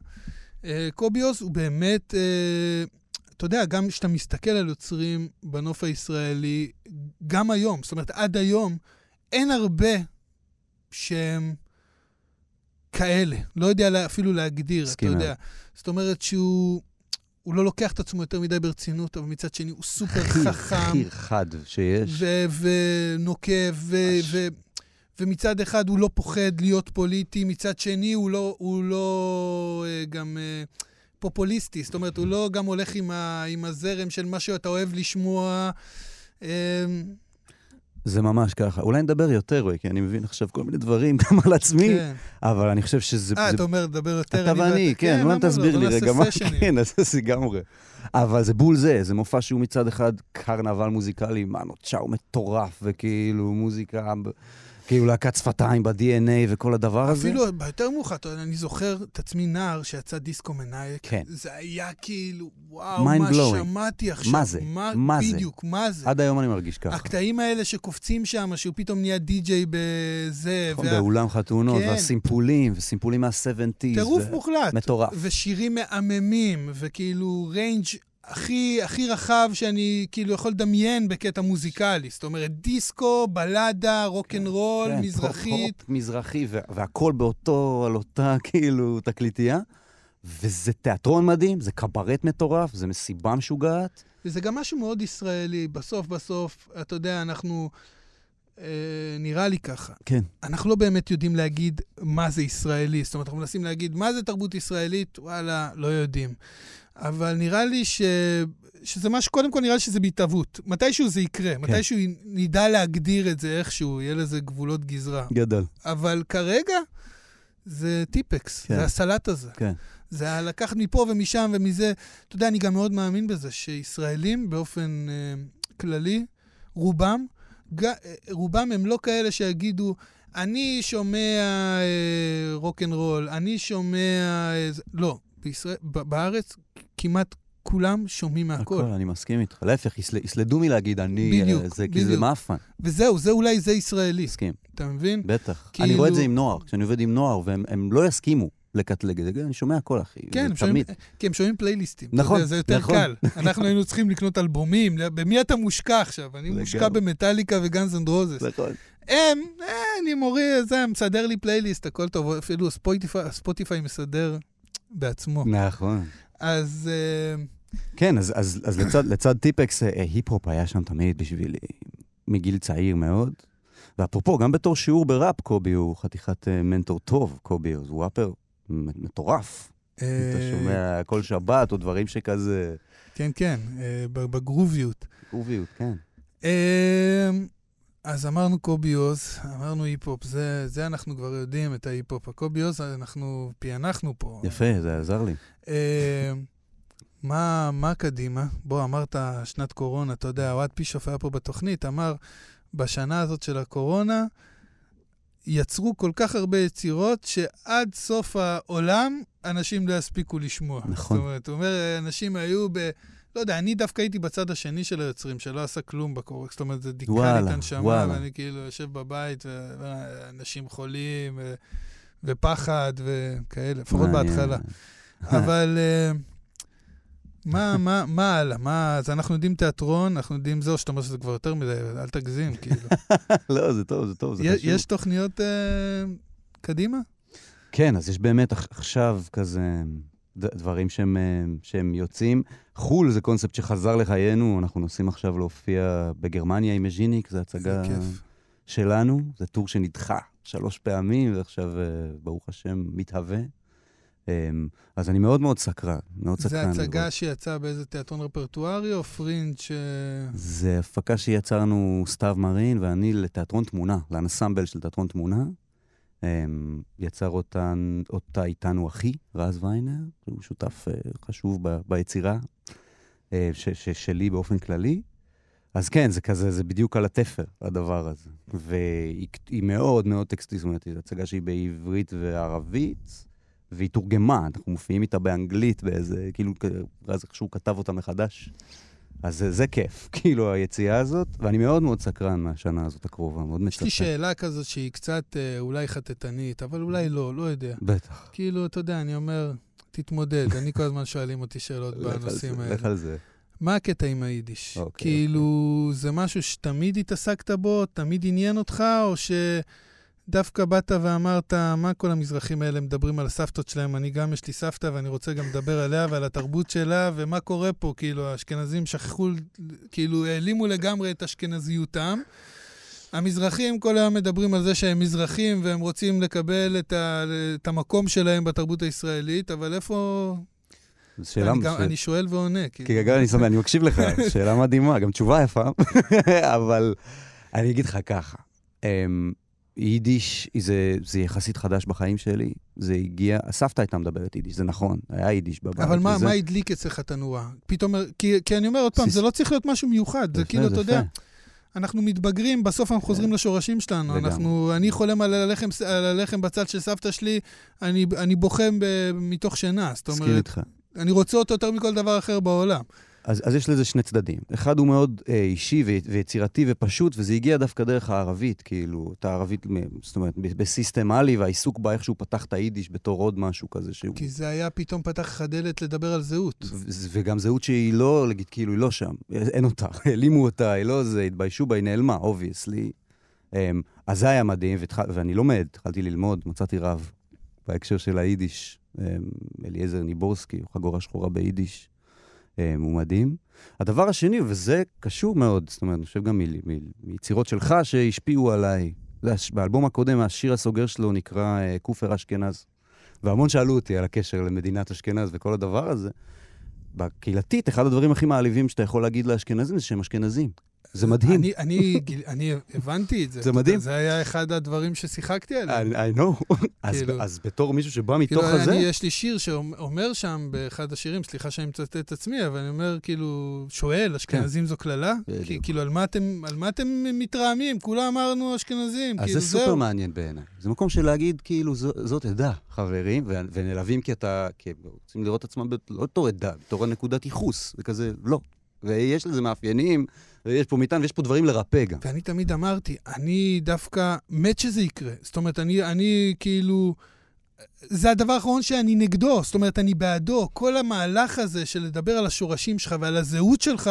אה, קובי אוז הוא באמת, אה, אתה יודע, גם כשאתה מסתכל על יוצרים בנוף הישראלי, גם היום, זאת אומרת, עד היום, אין הרבה שהם כאלה. לא יודע אפילו להגדיר, אתה מסכים יודע. זאת אומרת שהוא... הוא לא לוקח את עצמו יותר מדי ברצינות, אבל מצד שני הוא סופר הכי, חכם. הכי חד שיש. ונוקב. ו- ומצד אחד הוא לא פוחד להיות פוליטי, מצד שני הוא לא, הוא לא אה, גם אה, פופוליסטי. זאת אומרת, הוא לא גם הולך עם, ה- עם הזרם של מה שאתה אוהב לשמוע. אה, זה ממש ככה. אולי נדבר יותר, כי אני מבין עכשיו כל מיני דברים גם על עצמי, כן. אבל אני חושב שזה... אה, זה- אתה אומר, דבר יותר. אתה ואני, כן, למה אולי תסביר לא? לי רגע נעשה מה. כן, אז זה לגמרי. אבל זה בול זה, זה מופע שהוא מצד אחד קרנבל מוזיקלי, מנו צ'או מטורף, וכאילו מוזיקה, כאילו להקת שפתיים ב-DNA וכל הדבר הזה. אפילו ביותר מאוחר, אני זוכר את עצמי נער שיצא דיסקו מנייק. כן. זה היה כאילו, וואו, מה blowing. שמעתי עכשיו. מה זה? מה זה? בדיוק, מה זה? עד היום אני מרגיש ככה. הקטעים האלה שקופצים שם, שהוא פתאום נהיה די-ג'יי בזה, נכון, וה- באולם חתונות, כן. והסימפולים, וסימפולים מה-70's. טירוף ו- מוחלט. מטורף. ושירים מהממים, וכאילו range הכי, הכי רחב שאני כאילו יכול לדמיין בקטע מוזיקלי. זאת אומרת, דיסקו, בלדה, רוקנרול, כן, מזרחית. פופ מזרחי, וה- והכל באותו, על אותה כאילו תקליטייה. וזה תיאטרון מדהים, זה קברט מטורף, זה מסיבה משוגעת. וזה גם משהו מאוד ישראלי. בסוף, בסוף, אתה יודע, אנחנו... אה, נראה לי ככה. כן. אנחנו לא באמת יודעים להגיד מה זה ישראלי. זאת אומרת, אנחנו מנסים להגיד מה זה תרבות ישראלית, וואלה, לא יודעים. אבל נראה לי ש... שזה משהו, קודם כל נראה לי שזה בהתהוות. מתישהו זה יקרה, כן. מתישהו נדע להגדיר את זה איכשהו, יהיה לזה גבולות גזרה. גדול. אבל כרגע זה טיפקס, כן. זה הסלט הזה. כן. זה ה- לקחת מפה ומשם ומזה. אתה יודע, אני גם מאוד מאמין בזה שישראלים באופן אה, כללי, רובם, ג, אה, רובם הם לא כאלה שיגידו, אני שומע אה, רוקנרול, אני שומע... אה, זה-" לא, בישראל, בארץ כמעט כולם שומעים מהכל. הכל, אני מסכים איתך. להפך, יסל- יסלדו מלהגיד אני, בדיוק, אה, זה, כי זה בדיוק. מאפן. וזהו, זה אולי זה ישראלי, מסכים, אתה מבין? בטח. כאילו- אני רואה את זה עם נוער, כשאני עובד עם נוער, והם הם לא יסכימו לקטלג את זה, אני שומע הכל, אחי. כן, הם שומעים. כי הם שומעים פלייליסטים. נכון, יודע, זה יותר נכון. קל. אנחנו היינו צריכים לקנות אלבומים. במי אתה מושקע עכשיו? אני. מושקע במטאליקה ו-Guns N' Roses. נכון. הם, אה, אני מוריד, זה, מסדר לי פלייליסט, הכל טוב. אפילו ספוטיפיי מסדר בעצמו. נכון. אז אה, כן, אז, אז, אז לצד, לצד טיפקס, אה, היפ-הופ היה שם תמיד בשבילי, מגיל צעיר מאוד. ואפרופו, גם בתור שיעור בראפ, קובי הוא חתיכת אה, מנטור טוב, קובי הוא ראפר מטורף. אתה אה, שומע כל שבת או דברים שכזה... כן, כן, אה, בגרוביות. גרוביות, כן. אז אמרנו קובי עוז, אמרנו היפ-הופ, זה, זה אנחנו כבר יודעים, את ההיפ-הופ. הקובי עוז, אנחנו פענחנו פה. יפה, זה עזר לי. אה, מה, מה קדימה? בוא, אמרת שנת קורונה, אתה יודע, אוהד פישוף היה פה בתוכנית, אמר, בשנה הזאת של הקורונה, יצרו כל כך הרבה יצירות, שעד סוף העולם אנשים לא יספיקו לשמוע. נכון. זאת אומרת, הוא אומר, אנשים היו ב... לא יודע, אני דווקא הייתי בצד השני של היוצרים, שלא עשה כלום בקורונה. זאת אומרת, זה דיכא לי את הנשמה. ואני כאילו יושב בבית, ואנשים חולים, ו- ופחד וכאלה, לפחות. בהתחלה. אבל אה, מה, מה, מה הלאה? מה, אז אנחנו יודעים תיאטרון, אנחנו יודעים זהו, שאתה אומר שזה כבר יותר מדי, אל תגזים, כאילו. לא, זה טוב, זה טוב, זה יש- חשוב. יש תוכניות אה, קדימה? כן, אז יש באמת עכ- עכשיו כזה דברים שהם, אה, שהם יוצאים. חו"ל זה קונספט שחזר לחיינו, אנחנו נוסעים עכשיו להופיע בגרמניה עם מז'יניק, זו הצגה. שלנו, זה טור שנדחה שלוש פעמים, ועכשיו, אה, ברוך השם, מתהווה. אה, אז אני מאוד מאוד סקרן, מאוד זה סקרן. הצגה לראות. שיצאה באיזה תיאטרון רפרטוארי או פרינג' ש... זה הפקה שיצרנו סתיו מרין ואני לתיאטרון תמונה, לאנסמבל של תיאטרון תמונה. אמ, יצר אותן, אותה איתנו אחי, רז ויינר, שהוא שותף אה, חשוב ב, ביצירה אה, ש, ש, שלי באופן כללי. אז כן, זה כזה, זה בדיוק על התפר, הדבר הזה. והיא היא מאוד מאוד טקסטית, זאת אומרת, זו הצגה שהיא בעברית וערבית, והיא תורגמה, אנחנו מופיעים איתה באנגלית באיזה, כאילו, רז איכשהו כתב אותה מחדש. אז זה, זה כיף, כאילו, היציאה הזאת, ואני מאוד מאוד סקרן מהשנה הזאת הקרובה, מאוד מצטט. יש לי שאלה כזאת שהיא קצת אה, אולי חטטנית, אבל אולי לא, לא יודע. בטח. כאילו, אתה יודע, אני אומר, תתמודד. אני כל הזמן שואלים אותי שאלות בנושאים האלה. לך על זה. מה הקטע עם היידיש? אוקיי, כאילו, זה משהו שתמיד התעסקת בו, תמיד עניין אותך, או שדווקא באת ואמרת, מה כל המזרחים האלה מדברים על הסבתות שלהם? אני גם, יש לי סבתא ואני רוצה גם לדבר עליה ועל התרבות שלה, ומה קורה פה? כאילו, האשכנזים שכחו, כאילו, העלימו לגמרי את אשכנזיותם. המזרחים כל היום מדברים על זה שהם מזרחים והם רוצים לקבל את, ה, את המקום שלהם בתרבות הישראלית, אבל איפה... שאלה... אני, גם, ש- אני שואל ועונה. כאילו. כי גגל, אני שמח, אני מקשיב לך, שאלה מדהימה, גם תשובה יפה, אבל אני אגיד לך ככה, אמ, יידיש זה, זה יחסית חדש בחיים שלי, זה הגיע, הסבתא הייתה מדברת יידיש, זה נכון, היה יידיש בבית. אבל מה, וזה- מה הדליק אצלך את הנורה? פתאום, כי, כי אני אומר עוד פעם, סיס- זה לא צריך להיות משהו מיוחד, זה יפה, כאילו, אתה יודע. אנחנו מתבגרים, בסוף אנחנו חוזרים לשורשים שלנו. אנחנו, אני חולם על הלחם, על הלחם בצד של סבתא שלי, אני, אני בוחם ב, מתוך שינה. זאת מסכים אומרת, איתך. אני רוצה אותו יותר מכל דבר אחר בעולם. אז, אז יש לזה שני צדדים. אחד הוא מאוד אה, אישי ו- ויצירתי ופשוט, וזה הגיע דווקא דרך הערבית, כאילו, את הערבית, זאת אומרת, ב- בסיסטמלי, והעיסוק בה, איך שהוא פתח את היידיש בתור עוד משהו כזה, שהוא... כי זה היה פתאום פתח לך דלת לדבר על זהות. ו- וגם זהות שהיא לא, להגיד, כאילו, היא לא שם, אין אותה, העלימו אותה, היא לא זה, התביישו בה, היא נעלמה, obviously. אז זה היה מדהים, והתח... ואני לומד, התחלתי ללמוד, מצאתי רב בהקשר של היידיש, אמ, אליעזר ניבורסקי, חגורה שחורה ביידיש, הוא מדהים. הדבר השני, וזה קשור מאוד, זאת אומרת, אני חושב גם מיצירות שלך שהשפיעו עליי. באלבום הקודם, השיר הסוגר שלו נקרא אה, כופר אשכנז. והמון שאלו אותי על הקשר למדינת אשכנז וכל הדבר הזה. בקהילתית, אחד הדברים הכי מעליבים שאתה יכול להגיד לאשכנזים זה שהם אשכנזים. זה מדהים. אני, אני, אני הבנתי את זה. זה מדהים. זה היה אחד הדברים ששיחקתי עליהם. I, I know. אז, כאילו- אז בתור מישהו שבא כאילו, מתוך הזה, אני, יש לי שיר שאומר שם באחד השירים, סליחה שאני מצטט את עצמי, אבל אני אומר, כאילו, שואל, אשכנזים זו קללה? כן. כי, כאילו, על מה, אתם, על מה אתם מתרעמים? כולם אמרנו אשכנזים, אז כאילו, זה סופר זהו. מעניין בעיניי. זה מקום של להגיד, כאילו, זאת עדה, חברים, ונלהבים כי אתה, כי רוצים לראות עצמם לא בתור עדה, בתור נקודת ייחוס, וכזה, לא. ויש לזה מאפיינים, ויש פה מטען, ויש פה דברים לרפא גם. ואני תמיד אמרתי, אני דווקא מת שזה יקרה. זאת אומרת, אני, אני כאילו... זה הדבר האחרון שאני נגדו, זאת אומרת, אני בעדו. כל המהלך הזה של לדבר על השורשים שלך ועל הזהות שלך,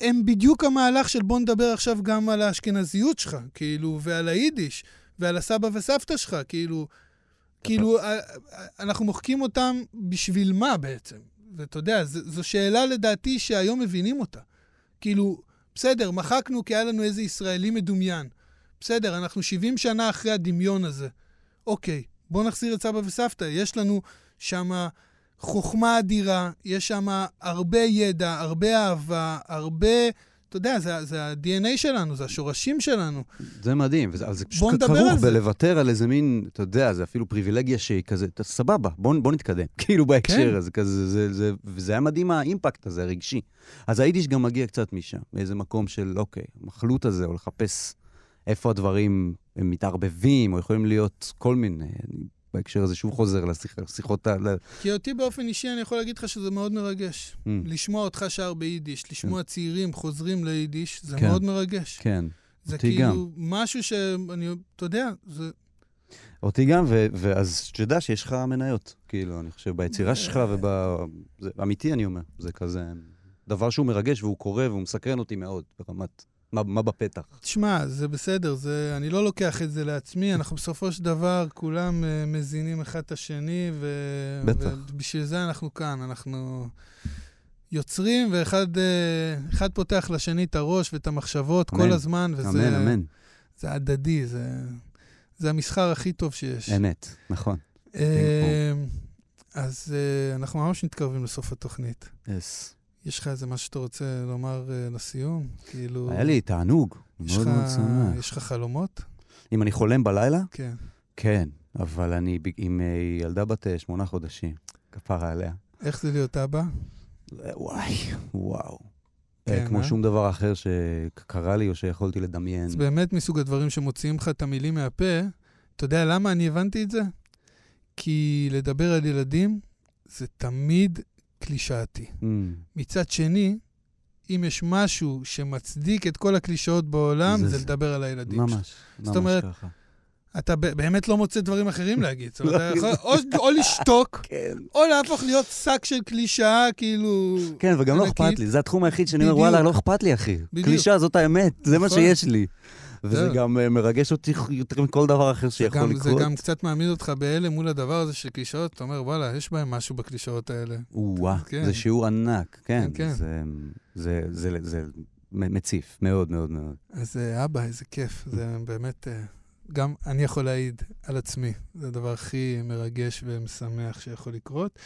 הם בדיוק המהלך של בוא נדבר עכשיו גם על האשכנזיות שלך, כאילו, ועל היידיש, ועל הסבא וסבתא שלך, כאילו, כאילו, ה- ה- אנחנו מוחקים אותם בשביל מה בעצם? ואתה יודע, ז- זו שאלה לדעתי שהיום מבינים אותה. כאילו, בסדר, מחקנו כי היה לנו איזה ישראלי מדומיין. בסדר, אנחנו 70 שנה אחרי הדמיון הזה. אוקיי, בואו נחזיר את סבא וסבתא. יש לנו שם חוכמה אדירה, יש שם הרבה ידע, הרבה אהבה, הרבה... אתה יודע, זה, זה ה-DNA שלנו, זה השורשים שלנו. זה מדהים, וזה, אבל זה פשוט כרוך זה. בלוותר על איזה מין, אתה יודע, זה אפילו פריבילגיה שהיא כזה, אתה סבבה, בוא, בוא נתקדם, כאילו בהקשר כן. הזה, כזה, זה, זה, וזה היה מדהים האימפקט הזה, הרגשי. אז היידיש גם מגיע קצת משם, מאיזה מקום של, אוקיי, המחלוט הזה, או לחפש איפה הדברים הם מתערבבים, או יכולים להיות כל מיני, בהקשר הזה שוב חוזר לשיח- לשיחות ה... כי אותי באופן אישי, אני יכול להגיד לך שזה מאוד מרגש. Mm, לשמוע אותך שר ביידיש, לשמוע צעירים חוזרים ליידיש, זה כן. מאוד מרגש. כן, זה אותי כאילו משהו שאני, אתה יודע, זה... אותי גם, ו- ואז שתדע שיש לך מניות, כאילו, אני חושב, ביצירה שלך וב... זה אמיתי, אני אומר. זה כזה דבר שהוא מרגש והוא קורה והוא מסקרן אותי מאוד, ברמת מה, מה בפתח. תשמע, זה בסדר, זה, אני לא לוקח את זה לעצמי, אנחנו בסופו של דבר כולם uh, מזינים אחד את השני, ו... בטח. ובשביל זה אנחנו כאן, אנחנו יוצרים, ואחד uh, אחד פותח לשני את הראש ואת המחשבות אמן. כל הזמן, וזה אמן, אמן. זה הדדי, זה, זה המסחר הכי טוב שיש. אמת, נכון. אה, אז אה, אנחנו ממש מתקרבים לסוף התוכנית. Yes. יש לך איזה משהו שאתה רוצה לומר אה, לסיום? כאילו... היה לי תענוג, מאוד מאוד שמח. יש לך חלומות? אם אני חולם בלילה? כן. כן, אבל אני עם אה, ילדה בת אה, שמונה חודשים, כפרה עליה. איך זה להיות אבא? וואי, וואו. כן, כמו אה? שום דבר אחר שקרה לי או שיכולתי לדמיין. זה באמת מסוג הדברים שמוציאים לך את המילים מהפה. אתה יודע למה אני הבנתי את זה? כי לדבר על ילדים זה תמיד קלישאתי. Mm, מצד שני, אם יש משהו שמצדיק את כל הקלישאות בעולם, זה זה. לדבר על הילדים ממש. ממש זאת אומרת, ככה. אתה באמת לא מוצא דברים אחרים להגיד. זאת אומרת, לא, אתה יכול או, או לשתוק, כן. או להפוך להיות שק של קלישאה, כאילו... כן, וגם לא. אכפת לי, זה התחום היחיד שאני אומר. וואלה, לא אכפת לי, אחי. קלישה, זאת האמת, זה מה נכון. שיש לי. וזה זהו. גם אה, מרגש אותי יותר מכל דבר אחר שיכול גם, זה לקרות. גם קצת מעמיד אותך בהלם מול הדבר הזה של קלישאות, אתה אומר, וואלה, יש בהם משהו בקלישאות האלה. או-אה, כן. זה שיעור ענק, כן. כן, כן. זה- מציף, מאוד מאוד מאוד. אז אה, אבא, איזה כיף. זה באמת, אה, גם אני יכול להעיד על עצמי. זה הדבר הכי מרגש ומשמח שיכול לקרות.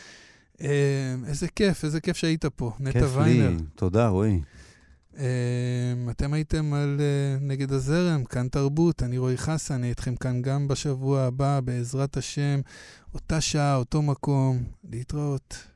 איזה כיף, איזה כיף שהיית פה. נטע כיף ויינר. לי, תודה, רועי. אה, אתם הייתם על אה, נגד הזרם, כאן תרבות, אני רועי חסן, אני איתכם כאן גם בשבוע הבא, בעזרת השם, אותה שעה, אותו מקום, להתראות.